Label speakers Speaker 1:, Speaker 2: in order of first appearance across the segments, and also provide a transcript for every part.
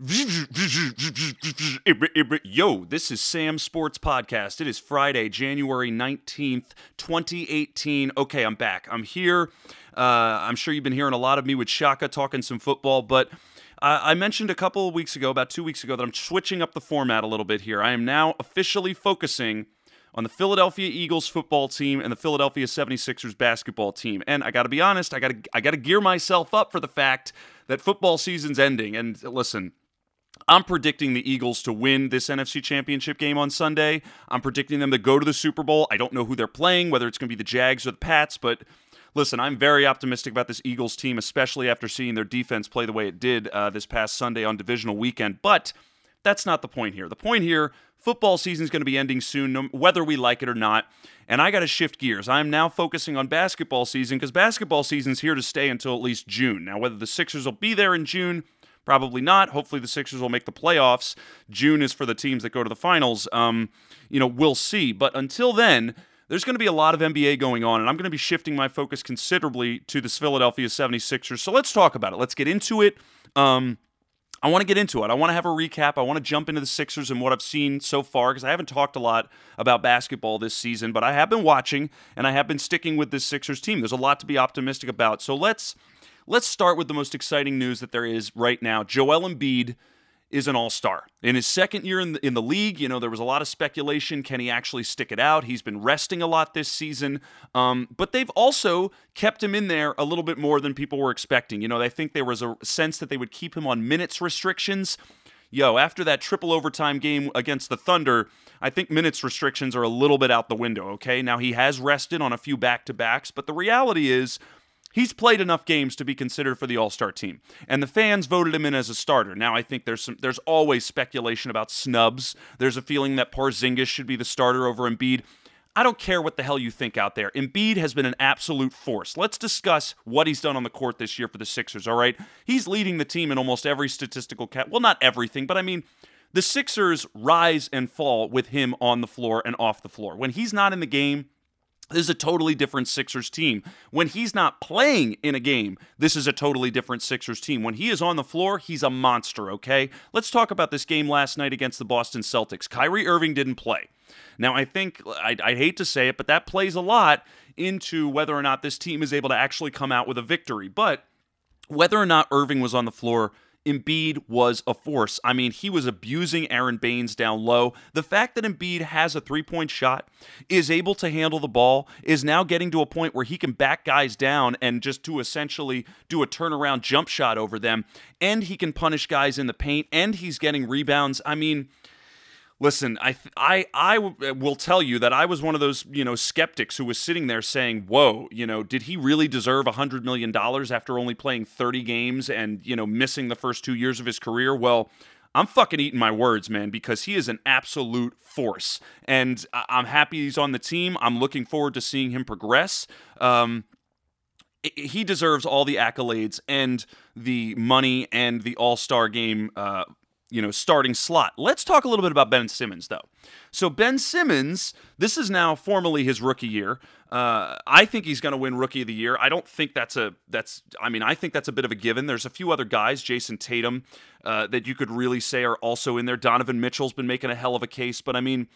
Speaker 1: Yo, this is Sam Sports Podcast. It is Friday, January 19th, 2018. Okay, I'm back. I'm here. Uh, I'm sure you've been hearing a lot of me with Shaka talking some football, but uh, I mentioned a couple of weeks ago, about two weeks ago, that I'm switching up the format a little bit here. I am now officially focusing on the Philadelphia Eagles football team and the Philadelphia 76ers basketball team. And I got to be honest, I got to I got to gear myself up for the fact that football season's ending. And listen, I'm predicting the Eagles to win this NFC Championship game on Sunday. I'm predicting them to go to the Super Bowl. I don't know who they're playing, whether it's going to be the Jags or the Pats, but listen, I'm very optimistic about this Eagles team, especially after seeing their defense play the way it did uh, this past Sunday on divisional weekend. But that's not the point here. The point here, football season is going to be ending soon, whether we like it or not. And I got to shift gears. I'm now focusing on basketball season because basketball season's here to stay until at least June. Now, whether the Sixers will be there in June, Probably not. Hopefully, the Sixers will make the playoffs. June is for the teams that go to the finals. Um, you know, we'll see. But until then, there's going to be a lot of NBA going on, and I'm going to be shifting my focus considerably to the Philadelphia 76ers. So let's talk about it. Let's get into it. Um, I want to get into it. I want to have a recap. I want to jump into the Sixers and what I've seen so far because I haven't talked a lot about basketball this season, but I have been watching and I have been sticking with this Sixers team. There's a lot to be optimistic about. So let's Let's start with the most exciting news that there is right now. Joel Embiid is an all-star. In his second year in the, in the league, you know, there was a lot of speculation. Can he actually stick it out? He's been resting a lot this season. Um, but they've also kept him in there a little bit more than people were expecting. You know, I think there was a sense that they would keep him on minutes restrictions. Yo, after that triple overtime game against the Thunder, I think minutes restrictions are a little bit out the window, okay? Now, he has rested on a few back to backs, but the reality is he's played enough games to be considered for the All-Star team. And the fans voted him in as a starter. Now I think there's some there's always speculation about snubs. There's a feeling that Porzingis should be the starter over Embiid. I don't care what the hell you think out there. Embiid has been an absolute force. Let's discuss what he's done on the court this year for the Sixers, all right? He's leading the team in almost every statistical cat. Well, not everything, but I mean, the Sixers rise and fall with him on the floor and off the floor. When he's not in the game, this is a totally different Sixers team. When he's not playing in a game, this is a totally different Sixers team. When he is on the floor, he's a monster, okay? Let's talk about this game last night against the Boston Celtics. Kyrie Irving didn't play. Now, I think, I, I hate to say it, but that plays a lot into whether or not this team is able to actually come out with a victory. But whether or not Irving was on the floor, Embiid was a force. I mean, he was abusing Aron Baynes down low. The fact that Embiid has a three point shot, is able to handle the ball, is now getting to a point where he can back guys down and just to essentially do a turnaround jump shot over them. And he can punish guys in the paint, and he's getting rebounds. I mean, Listen, I I I will tell you that I was one of those you know skeptics who was sitting there saying, "Whoa, you know, did he really deserve a hundred million dollars after only playing thirty games and you know missing the first two years of his career?" Well. I'm fucking eating my words, man, because he is an absolute force. And I'm happy he's on the team. I'm looking forward to seeing him progress. Um, he deserves all the accolades and the money and the All Star game uh, you know, starting slot. Let's talk a little bit about Ben Simmons, though. So Ben Simmons, this is now formally his rookie year. Uh, I think he's going to win Rookie of the Year. I don't think that's a that's. I mean, I think that's a bit of a given. There's a few other guys, Jayson Tatum, uh, that you could really say are also in there. Donovan Mitchell's been making a hell of a case, but I mean,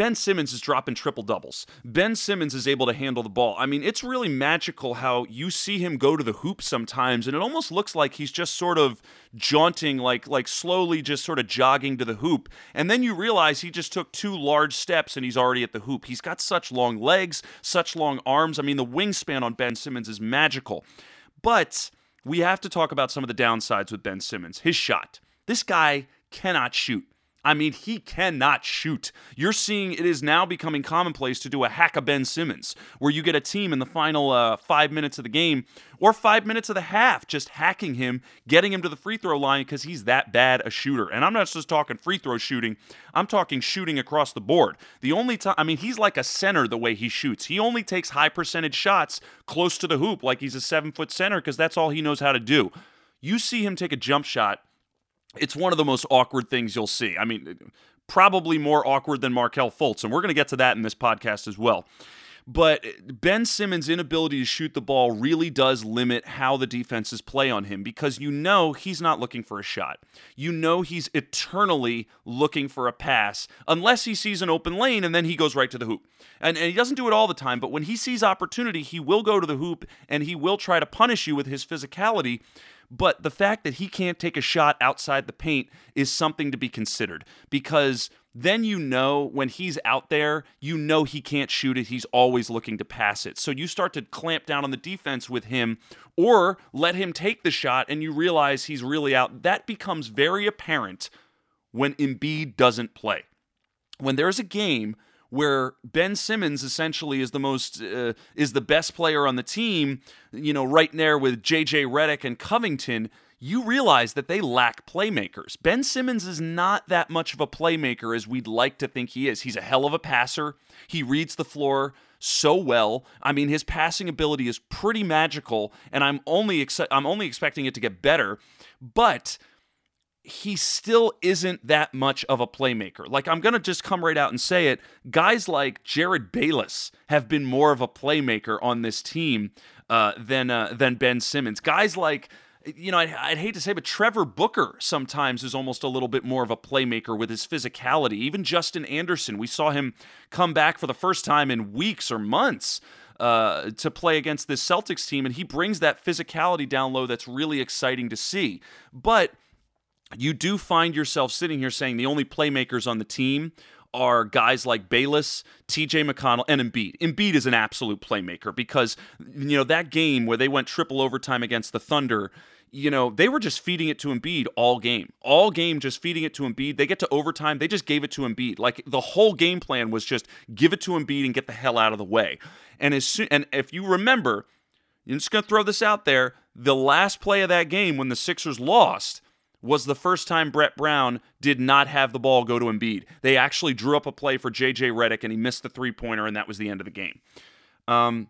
Speaker 1: Ben Simmons is dropping triple doubles. Ben Simmons is able to handle the ball. I mean, it's really magical how you see him go to the hoop sometimes, and it almost looks like he's just sort of jaunting, like like slowly just sort of jogging to the hoop. And then you realize he just took two large steps and he's already at the hoop. He's got such long legs, such long arms. I mean, the wingspan on Ben Simmons is magical. But we have to talk about some of the downsides with Ben Simmons. His shot. This guy cannot shoot. I mean, he cannot shoot. You're seeing it is now becoming commonplace to do a hack of Ben Simmons, where you get a team in the final uh, five minutes of the game or five minutes of the half just hacking him, getting him to the free throw line because he's that bad a shooter. And I'm not just talking free throw shooting, I'm talking shooting across the board. The only time, I mean, he's like a center the way he shoots. He only takes high percentage shots close to the hoop like he's a seven foot center because that's all he knows how to do. You see him take a jump shot it's one of the most awkward things you'll see. I mean, probably more awkward than Markelle Fultz, and we're going to get to that in this podcast as well. But Ben Simmons' inability to shoot the ball really does limit how the defenses play on him because you know he's not looking for a shot. You know he's eternally looking for a pass unless he sees an open lane and then he goes right to the hoop. And, and he doesn't do it all the time, but when he sees opportunity, he will go to the hoop and he will try to punish you with his physicality. But the fact that he can't take a shot outside the paint is something to be considered because then you know when he's out there, you know he can't shoot it. He's always looking to pass it. So you start to clamp down on the defense with him or let him take the shot and you realize he's really out. That becomes very apparent when Embiid doesn't play. When there's a game where Ben Simmons essentially is the most uh, is the best player on the team, you know, right there with JJ Redick and Covington, you realize that they lack playmakers. Ben Simmons is not that much of a playmaker as we'd like to think he is. He's a hell of a passer. He reads the floor so well. I mean, his passing ability is pretty magical, and I'm only ex- I'm only expecting it to get better. But he still isn't that much of a playmaker. Like, I'm going to just come right out and say it. Guys like Jerryd Bayless have been more of a playmaker on this team uh, than, uh, than Ben Simmons. Guys like you know, I'd, I'd, hate to say, but Trevor Booker sometimes is almost a little bit more of a playmaker with his physicality. Even Justin Anderson, we saw him come back for the first time in weeks or months uh, to play against this Celtics team, and he brings that physicality down low that's really exciting to see. But you do find yourself sitting here saying the only playmakers on the team are guys like Bayless, TJ McConnell, and Embiid. Embiid is an absolute playmaker because, you know, that game where they went triple overtime against the Thunder, you know, they were just feeding it to Embiid all game. All game just feeding it to Embiid. They get to overtime, they just gave it to Embiid. Like the whole game plan was just give it to Embiid and get the hell out of the way. And as soon, and if you remember, I'm just to throw this out there, the last play of that game when the Sixers lost, was the first time Brett Brown did not have the ball go to Embiid. They actually drew up a play for JJ Redick and he missed the three pointer, and that was the end of the game. Um,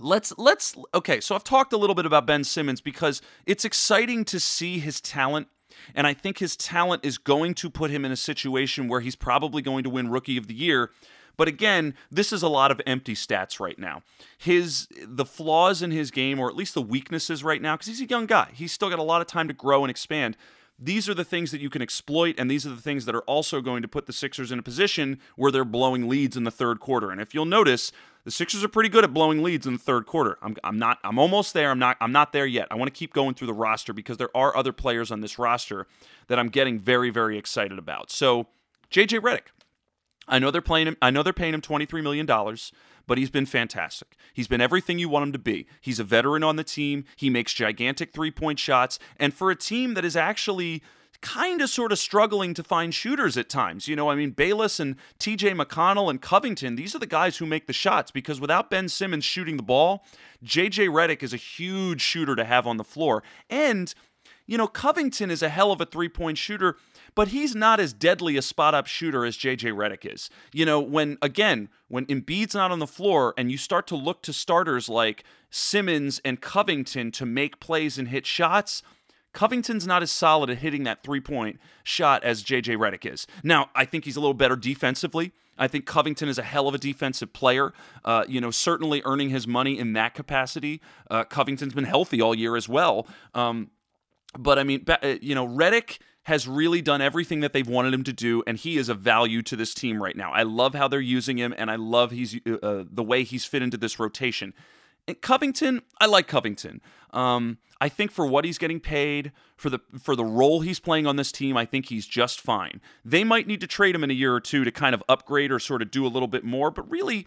Speaker 1: let's let's okay. So I've talked a little bit about Ben Simmons because it's exciting to see his talent. And I think his talent is going to put him in a situation where he's probably going to win Rookie of the Year but again, this is a lot of empty stats right now. His the flaws in his game, or at least the weaknesses right now, because he's a young guy. He's still got a lot of time to grow and expand. These are the things that you can exploit, and these are the things that are also going to put the Sixers in a position where they're blowing leads in the third quarter. And if you'll notice, the Sixers are pretty good at blowing leads in the third quarter. I'm, I'm not. I'm almost there. I'm not. I'm not there yet. I want to keep going through the roster because there are other players on this roster that I'm getting very, very excited about. So, JJ Redick, I know they're playing him. I know they're paying him twenty three million dollars, but he's been fantastic. He's been everything you want him to be. He's a veteran on the team. He makes gigantic three point shots, and for a team that is actually kind of sort of struggling to find shooters at times. You know, I mean, Bayless and TJ McConnell and Covington, these are the guys who make the shots because without Ben Simmons shooting the ball, JJ Redick is a huge shooter to have on the floor. And, you know, Covington is a hell of a three point shooter but he's not as deadly a spot up shooter as JJ Redick is. You know, when again, when Embiid's not on the floor and you start to look to starters like Simmons and Covington to make plays and hit shots, Covington's not as solid at hitting that three point shot as JJ Redick is. Now, I think he's a little better defensively. I think Covington is a hell of a defensive player. Uh, you know, certainly earning his money in that capacity. Uh, Covington's been healthy all year as well. Um, but I mean, uh, you know, Redick has really done everything that they've wanted him to do, and he is a value to this team right now. I love how they're using him, and I love he's uh, uh, the way he's fit into this rotation. And Covington, I like Covington. Um, I think for what he's getting paid, for the for the role he's playing on this team, I think he's just fine. They might need to trade him in a year or two to kind of upgrade or sort of do a little bit more, but really,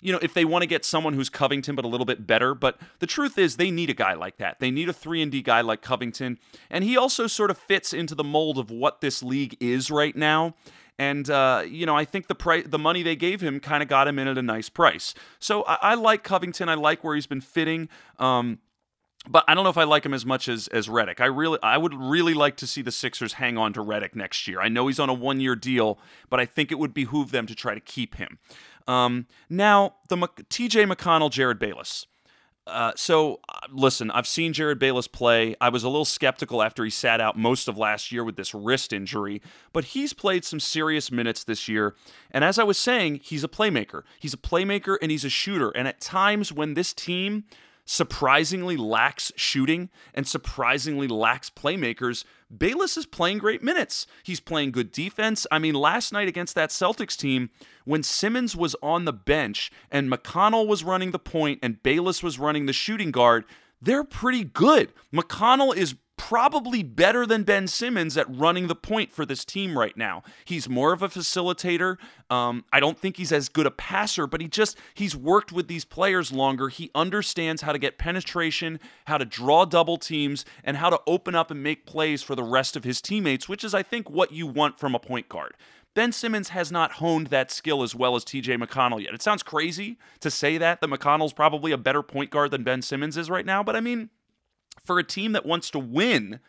Speaker 1: you know, if they want to get someone who's Covington but a little bit better. But the truth is, they need a guy like that. They need a three and D guy like Covington, and he also sort of fits into the mold of what this league is right now. And uh, you know, I think the price, the money they gave him, kind of got him in at a nice price. So I, I like Covington. I like where he's been fitting. Um, but I don't know if I like him as much as as Redick. I really, I would really like to see the Sixers hang on to Redick next year. I know he's on a one year deal, but I think it would behoove them to try to keep him. Um, now, the TJ McConnell, Jerryd Bayless. Uh, so, uh, listen, I've seen Jerryd Bayless play. I was a little skeptical after he sat out most of last year with this wrist injury, but he's played some serious minutes this year. And as I was saying, he's a playmaker. He's a playmaker and he's a shooter. And at times when this team surprisingly lacks shooting and surprisingly lacks playmakers, Bayless is playing great minutes. He's playing good defense. I mean, last night against that Celtics team, when Simmons was on the bench and McConnell was running the point and Bayless was running the shooting guard, they're pretty good. McConnell is probably better than Ben Simmons at running the point for this team right now. He's more of a facilitator. Um, I don't think he's as good a passer, but he just he's worked with these players longer. He understands how to get penetration, how to draw double teams, and how to open up and make plays for the rest of his teammates, which is I think what you want from a point guard. Ben Simmons has not honed that skill as well as TJ McConnell yet. It sounds crazy to say that, that McConnell's probably a better point guard than Ben Simmons is right now, but I mean, for a team that wants to win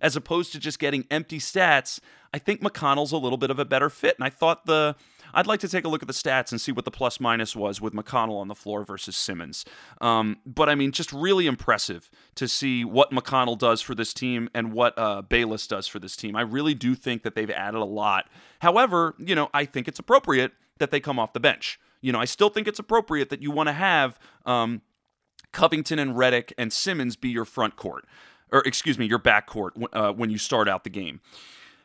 Speaker 1: as opposed to just getting empty stats, I think McConnell's a little bit of a better fit. And I thought the I'd like to take a look at the stats and see what the plus minus was with McConnell on the floor versus Simmons. Um, but I mean, just really impressive to see what McConnell does for this team and what uh, Bayless does for this team. I really do think that they've added a lot. However, you know, I think it's appropriate that they come off the bench. You know, I still think it's appropriate that you want to have um, Covington and Redick and Simmons be your front court, or excuse me, your back court uh, when you start out the game.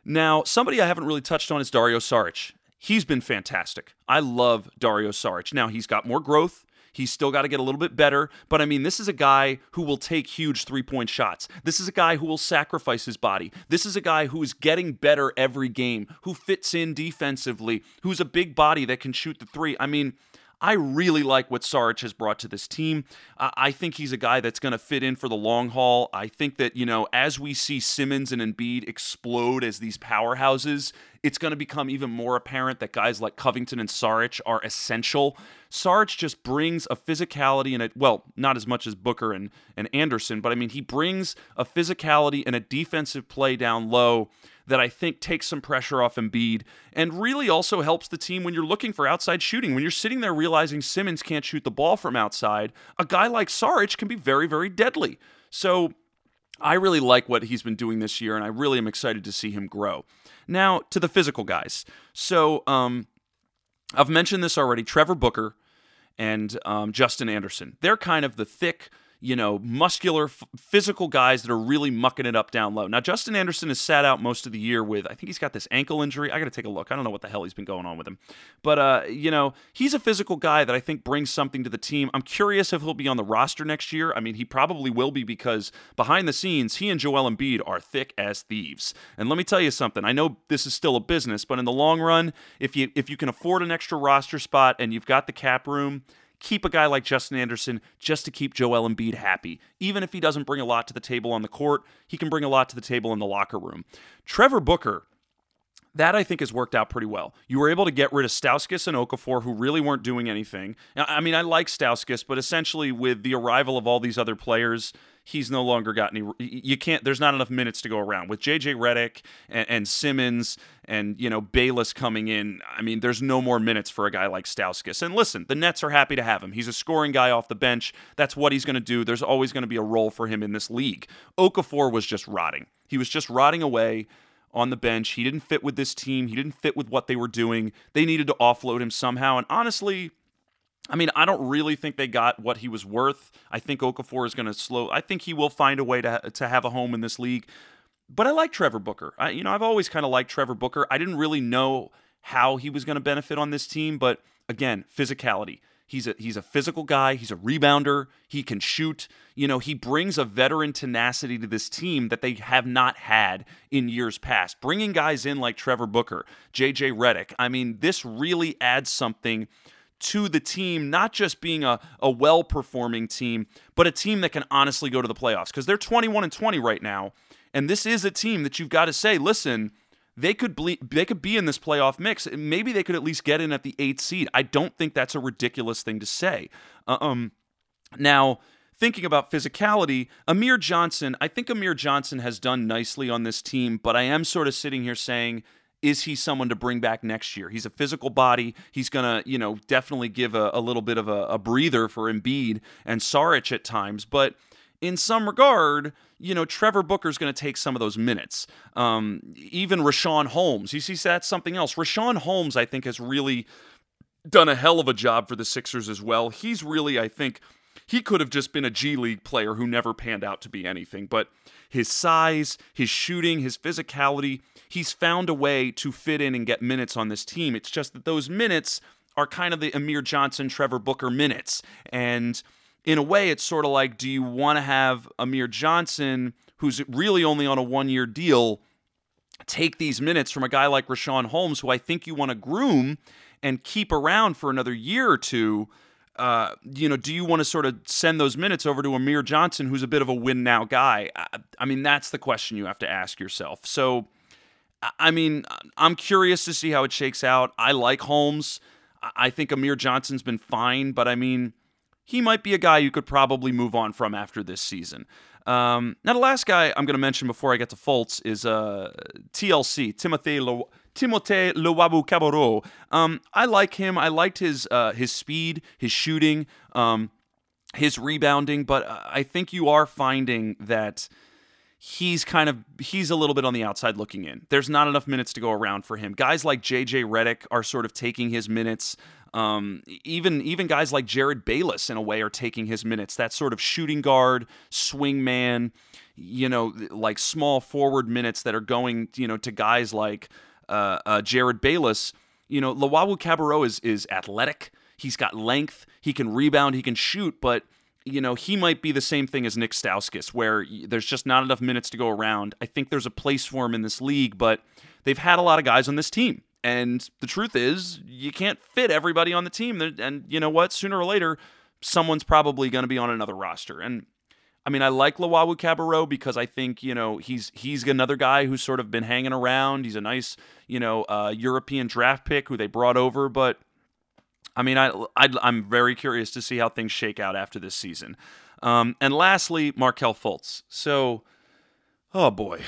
Speaker 1: Now, somebody I haven't really touched on is Dario Saric. He's been fantastic. I love Dario Saric. Now, he's got more growth. He's still got to get a little bit better. But I mean, this is a guy who will take huge three point shots. This is a guy who will sacrifice his body. This is a guy who is getting better every game, who fits in defensively, who's a big body that can shoot the three. I mean, I really like what Saric has brought to this team. I think he's a guy that's going to fit in for the long haul. I think that, you know, as we see Simmons and Embiid explode as these powerhouses, it's going to become even more apparent that guys like Covington and Saric are essential. Saric just brings a physicality and a, well, not as much as Booker and, and Anderson, but I mean, he brings a physicality and a defensive play down low that I think takes some pressure off Embiid and really also helps the team when you're looking for outside shooting. When you're sitting there realizing Simmons can't shoot the ball from outside, a guy like Saric can be very, very deadly. So I really like what he's been doing this year, and I really am excited to see him grow. Now, to the physical guys. So, um, I've mentioned this already Trevor Booker and um, Justin Anderson. They're kind of the thick, you know, muscular, f- physical guys that are really mucking it up down low. Now, Justin Anderson has sat out most of the year with, I think he's got this ankle injury. I got to take a look. I don't know what the hell he's been going on with him. But, uh, you know, he's a physical guy that I think brings something to the team. I'm curious if he'll be on the roster next year. I mean, he probably will be because behind the scenes, he and Joel Embiid are thick as thieves. And let me tell you something. I know this is still a business, but in the long run, if you if you can afford an extra roster spot and you've got the cap room, keep a guy like Justin Anderson just to keep Joel Embiid happy. Even if he doesn't bring a lot to the table on the court, he can bring a lot to the table in the locker room. Trevor Booker, that I think has worked out pretty well. You were able to get rid of Stauskas and Okafor, who really weren't doing anything. I mean, I like Stauskas, but essentially with the arrival of all these other players, he's no longer got any. You can't. There's not enough minutes to go around with JJ Redick and, and, Simmons and you know Bayless coming in. I mean, there's no more minutes for a guy like Stauskas. And listen, the Nets are happy to have him. He's a scoring guy off the bench. That's what he's going to do. There's always going to be a role for him in this league. Okafor was just rotting. He was just rotting away on the bench. He didn't fit with this team. He didn't fit with what they were doing. They needed to offload him somehow. And honestly, I mean, I don't really think they got what he was worth. I think Okafor is going to slow. I think he will find a way to to have a home in this league. But I like Trevor Booker. I, you know, I've always kind of liked Trevor Booker. I didn't really know how he was going to benefit on this team, but again, physicality. He's a he's a physical guy. He's a rebounder. He can shoot. You know, he brings a veteran tenacity to this team that they have not had in years past. Bringing guys in like Trevor Booker, JJ Redick. I mean, this really adds something to the team, not just being a, a well performing team, but a team that can honestly go to the playoffs because they're 21 and 20 right now. And this is a team that you've got to say, listen, they could ble- they could be in this playoff mix. Maybe they could at least get in at the eighth seed. I don't think that's a ridiculous thing to say. Um, now, thinking about physicality, Amir Johnson, I think Amir Johnson has done nicely on this team, but I am sort of sitting here saying is he someone to bring back next year? He's a physical body. He's going to, you know, definitely give a, a little bit of a, a breather for Embiid and Saric at times. But in some regard, you know, Trevor Booker's going to take some of those minutes. Um, even Richaun Holmes, you see, that's something else. Richaun Holmes, I think, has really done a hell of a job for the Sixers as well. He's really, I think, he could have just been a G League player who never panned out to be anything. But his size, his shooting, his physicality, he's found a way to fit in and get minutes on this team. It's just that those minutes are kind of the Amir Johnson, Trevor Booker minutes. And in a way, it's sort of like do you want to have Amir Johnson, who's really only on a one year deal, take these minutes from a guy like Richaun Holmes, who I think you want to groom and keep around for another year or two? Uh, you know, do you want to sort of send those minutes over to Amir Johnson, who's a bit of a win now guy? I, I mean, that's the question you have to ask yourself. So, I mean, I'm curious to see how it shakes out. I like Holmes. I think Amir Johnson's been fine, but I mean, he might be a guy you could probably move on from after this season. Um, now, the last guy I'm going to mention before I get to Fultz is uh, TLC, Timothy Le- Timothé Luwawu-Cabarrot. Um, I like him. I liked his uh, his speed, his shooting, um, his rebounding, but I think you are finding that he's kind of he's a little bit on the outside looking in. There's not enough minutes to go around for him. Guys like JJ Redick are sort of taking his minutes. Um, even even guys like Jerryd Bayless in a way are taking his minutes. That sort of shooting guard, swing man, you know, like small forward minutes that are going, you know, to guys like uh, uh, Jerryd Bayless. You know, Luwawu-Cabarrot is is athletic. He's got length. He can rebound. He can shoot, but you know, he might be the same thing as Nick Stauskas, where there's just not enough minutes to go around. I think there's a place for him in this league, but they've had a lot of guys on this team. And the truth is, you can't fit everybody on the team. And you know what? Sooner or later, someone's probably going to be on another roster. And I mean, I like Luwawu-Cabarrot because I think you know he's he's another guy who's sort of been hanging around. He's a nice you know uh, European draft pick who they brought over, but I mean, I, I am very curious to see how things shake out after this season. Um, and lastly, Markelle Fultz. So, oh boy,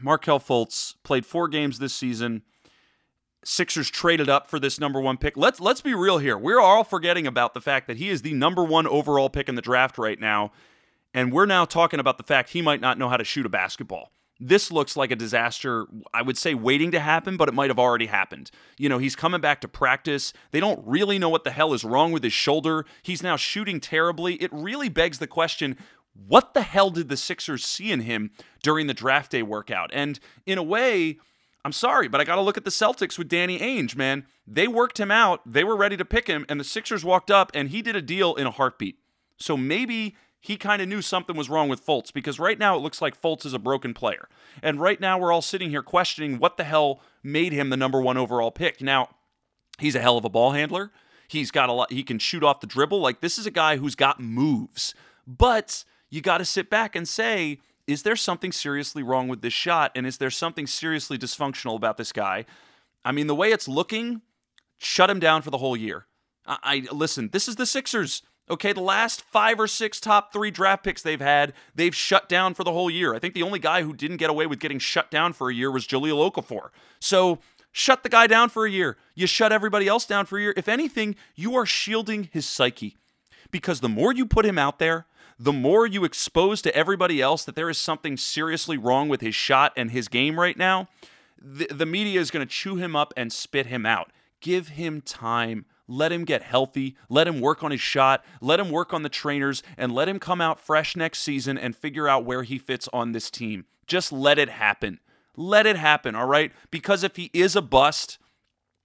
Speaker 1: Markelle Fultz played four games this season. Sixers traded up for this number one pick. Let's let's be real here. We're all forgetting about the fact that he is the number one overall pick in the draft right now, and we're now talking about the fact he might not know how to shoot a basketball. This looks like a disaster, I would say waiting to happen, but it might have already happened. You know, he's coming back to practice. They don't really know what the hell is wrong with his shoulder. He's now shooting terribly. It really begs the question what the hell did the Sixers see in him during the draft day workout? And in a way, I'm sorry, but I got to look at the Celtics with Danny Ainge, man. They worked him out. They were ready to pick him, and the Sixers walked up and he did a deal in a heartbeat. So maybe he kind of knew something was wrong with Fultz because right now it looks like Fultz is a broken player. And right now we're all sitting here questioning what the hell made him the number one overall pick. Now, he's a hell of a ball handler. He's got a lot, he can shoot off the dribble. Like, this is a guy who's got moves. But you got to sit back and say, is there something seriously wrong with this shot? And is there something seriously dysfunctional about this guy? I mean, the way it's looking, shut him down for the whole year. I, I listen, this is the Sixers. Okay, the last five or six top three draft picks they've had, they've shut down for the whole year. I think the only guy who didn't get away with getting shut down for a year was Jahlil Okafor. So shut the guy down for a year. You shut everybody else down for a year. If anything, you are shielding his psyche. Because the more you put him out there, the more you expose to everybody else that there is something seriously wrong with his shot and his game right now, the, the media is going to chew him up and spit him out. Give him time let him get healthy. Let him work on his shot. Let him work on the trainers and let him come out fresh next season and figure out where he fits on this team. Just let it happen. Let it happen, all right? Because if he is a bust,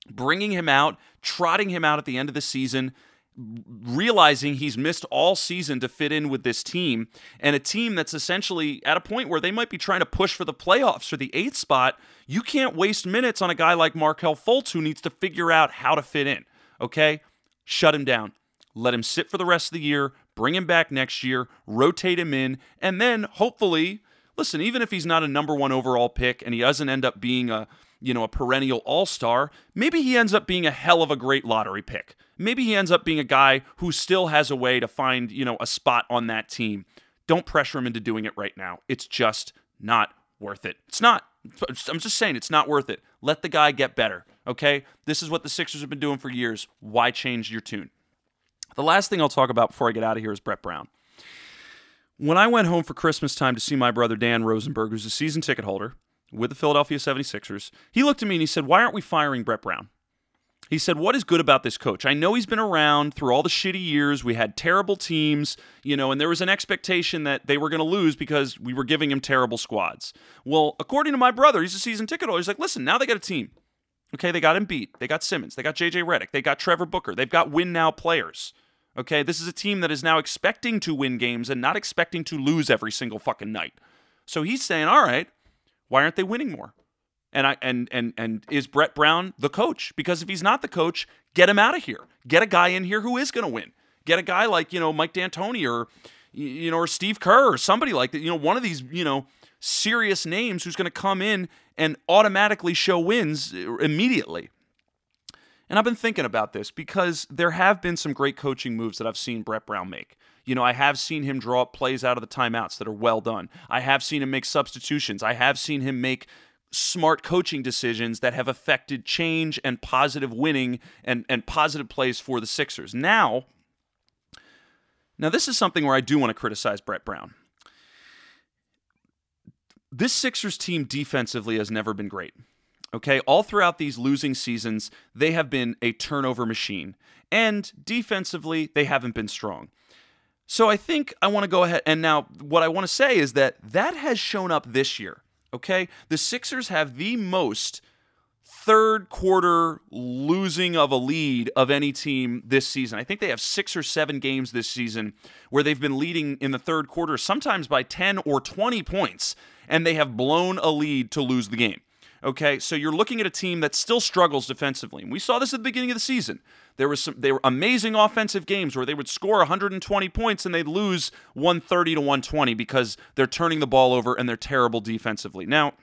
Speaker 1: bringing him out, trotting him out at the end of the season, realizing he's missed all season to fit in with this team and a team that's essentially at a point where they might be trying to push for the playoffs for the eighth spot, you can't waste minutes on a guy like Markelle Fultz who needs to figure out how to fit in okay? Shut him down. Let him sit for the rest of the year, bring him back next year, rotate him in, and then hopefully, listen, even if he's not a number one overall pick and he doesn't end up being a you know, a perennial all-star, maybe he ends up being a hell of a great lottery pick. Maybe he ends up being a guy who still has a way to find, you know, a spot on that team. Don't pressure him into doing it right now. It's just not worth it. It's not. I'm just saying it's not worth it. Let the guy get better. Okay? This is what the Sixers have been doing for years. Why change your tune? The last thing I'll talk about before I get out of here is Brett Brown. When I went home for Christmas time to see my brother Dan Rosenberg, who's a season ticket holder with the Philadelphia 76ers, he looked at me and he said, Why aren't we firing Brett Brown? He said, What is good about this coach? I know he's been around through all the shitty years. We had terrible teams, you know, and there was an expectation that they were going to lose because we were giving him terrible squads. Well, according to my brother, he's a season ticket holder. He's like, Listen, now they got a team. Okay, they got Embiid. They got Simmons. They got JJ Redick. They got Trevor Booker. They've got win now players. Okay, this is a team that is now expecting to win games and not expecting to lose every single fucking night. So he's saying, all right, why aren't they winning more? And I and and and is Brett Brown the coach? Because if he's not the coach, get him out of here. Get a guy in here who is going to win. Get a guy like you know Mike D'Antoni or you know or Steve Kerr or somebody like that. You know one of these you know serious names who's going to come in and automatically show wins uh, immediately. And I've been thinking about this because there have been some great coaching moves that I've seen Brett Brown make. You know, I have seen him draw up plays out of the timeouts that are well done. I have seen him make substitutions. I have seen him make smart coaching decisions that have affected change and positive winning and, and positive plays for the Sixers. Now, now this is something where I do want to criticize Brett Brown. This Sixers team defensively has never been great. Okay, all throughout these losing seasons, they have been a turnover machine. And defensively, they haven't been strong. So I think I want to go ahead and now what I want to say is that that has shown up this year. Okay, the Sixers have the most third quarter losing of a lead of any team this season. I think they have six or seven games this season where they've been leading in the third quarter, sometimes by 10 or 20 points, and they have blown a lead to lose the game. Okay, so you're looking at a team that still struggles defensively. And we saw this at the beginning of the season. There was some they were amazing offensive games where they would score 120 points and they'd lose 130 to 120 because they're turning the ball over and they're terrible defensively. Now,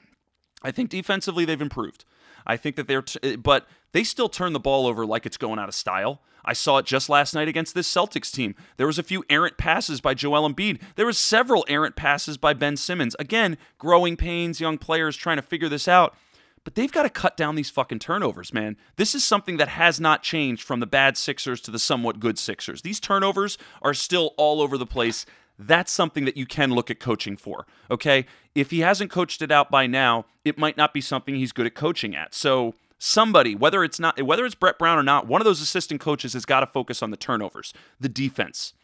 Speaker 1: I think defensively they've improved. I think that they're, t- but they still turn the ball over like it's going out of style. I saw it just last night against this Celtics team. There was a few errant passes by Joel Embiid. There was several errant passes by Ben Simmons. Again, growing pains, young players trying to figure this out but they've got to cut down these fucking turnovers, man. This is something that has not changed from the bad Sixers to the somewhat good Sixers. These turnovers are still all over the place. That's something that you can look at coaching for, okay? If he hasn't coached it out by now, it might not be something he's good at coaching at. So, somebody, whether it's not whether it's Brett Brown or not, one of those assistant coaches has got to focus on the turnovers, the defense.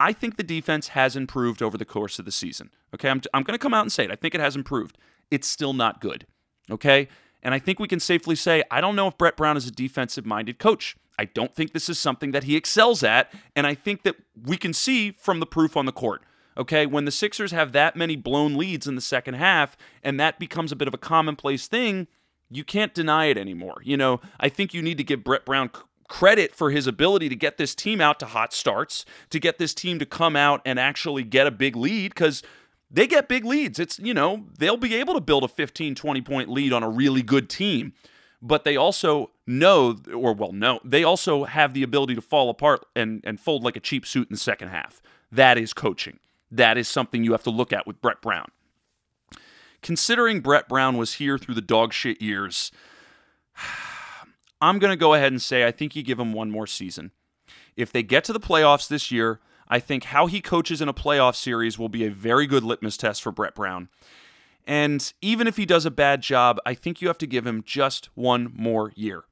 Speaker 1: I think the defense has improved over the course of the season. Okay, I'm, I'm going to come out and say it. I think it has improved. It's still not good. Okay. And I think we can safely say, I don't know if Brett Brown is a defensive minded coach. I don't think this is something that he excels at. And I think that we can see from the proof on the court. Okay, when the Sixers have that many blown leads in the second half, and that becomes a bit of a commonplace thing, you can't deny it anymore. You know, I think you need to give Brett Brown credit for his ability to get this team out to hot starts, to get this team to come out and actually get a big lead, because they get big leads. It's, you know, they'll be able to build a 15, 20 point lead on a really good team. But they also know, or well, no, they also have the ability to fall apart and, and fold like a cheap suit in the second half. That is coaching. That is something you have to look at with Brett Brown. Considering Brett Brown was here through the dog shit years, I'm going to go ahead and say I think you give him one more season. If they get to the playoffs this year, I think how he coaches in a playoff series will be a very good litmus test for Brett Brown. And even if he does a bad job, I think you have to give him just one more year.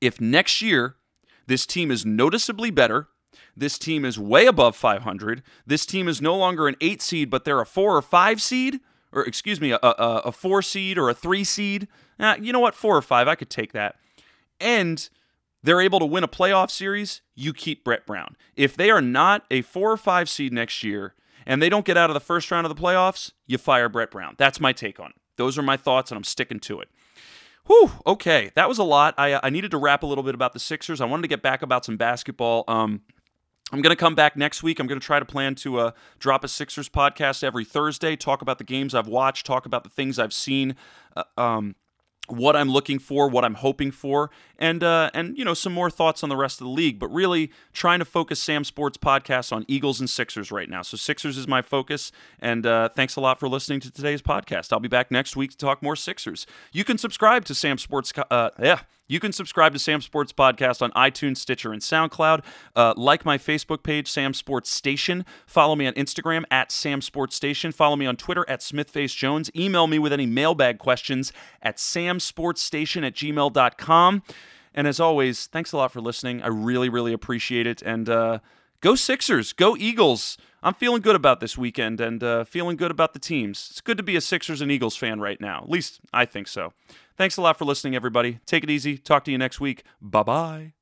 Speaker 1: If next year this team is noticeably better, this team is way above 500, this team is no longer an eight seed, but they're a four or five seed, or excuse me, a, a, a four seed or a three seed. Eh, you know what? Four or five, I could take that. And they're able to win a playoff series, you keep Brett Brown. If they are not a four or five seed next year and they don't get out of the first round of the playoffs, you fire Brett Brown. That's my take on it. Those are my thoughts, and I'm sticking to it. Whew, okay, that was a lot. I, I needed to rap a little bit about the Sixers. I wanted to get back about some basketball. Um, I'm going to come back next week. I'm going to try to plan to uh, drop a Sixers podcast every Thursday, talk about the games I've watched, talk about the things I've seen. Uh, um, what I'm looking for, what I'm hoping for, and uh, and you know some more thoughts on the rest of the league. But really trying to focus Sam Sports podcast on Eagles and Sixers right now. So Sixers is my focus. And uh, thanks a lot for listening to today's podcast. I'll be back next week to talk more Sixers. You can subscribe to Sam Sports. Uh, yeah, you can subscribe to Sam Sports Podcast on iTunes, Stitcher, and SoundCloud. Uh, like my Facebook page, Sam Sports Station. Follow me on Instagram at Sam Sports Station. Follow me on Twitter at SmithfaceJones. Email me with any mailbag questions at samsportstation at gmail.com. And as always, thanks a lot for listening. I really, really appreciate it. And uh, go Sixers, go Eagles. I'm feeling good about this weekend and uh, feeling good about the teams. It's good to be a Sixers and Eagles fan right now. At least I think so. Thanks a lot for listening, everybody. Take it easy. Talk to you next week. Bye bye.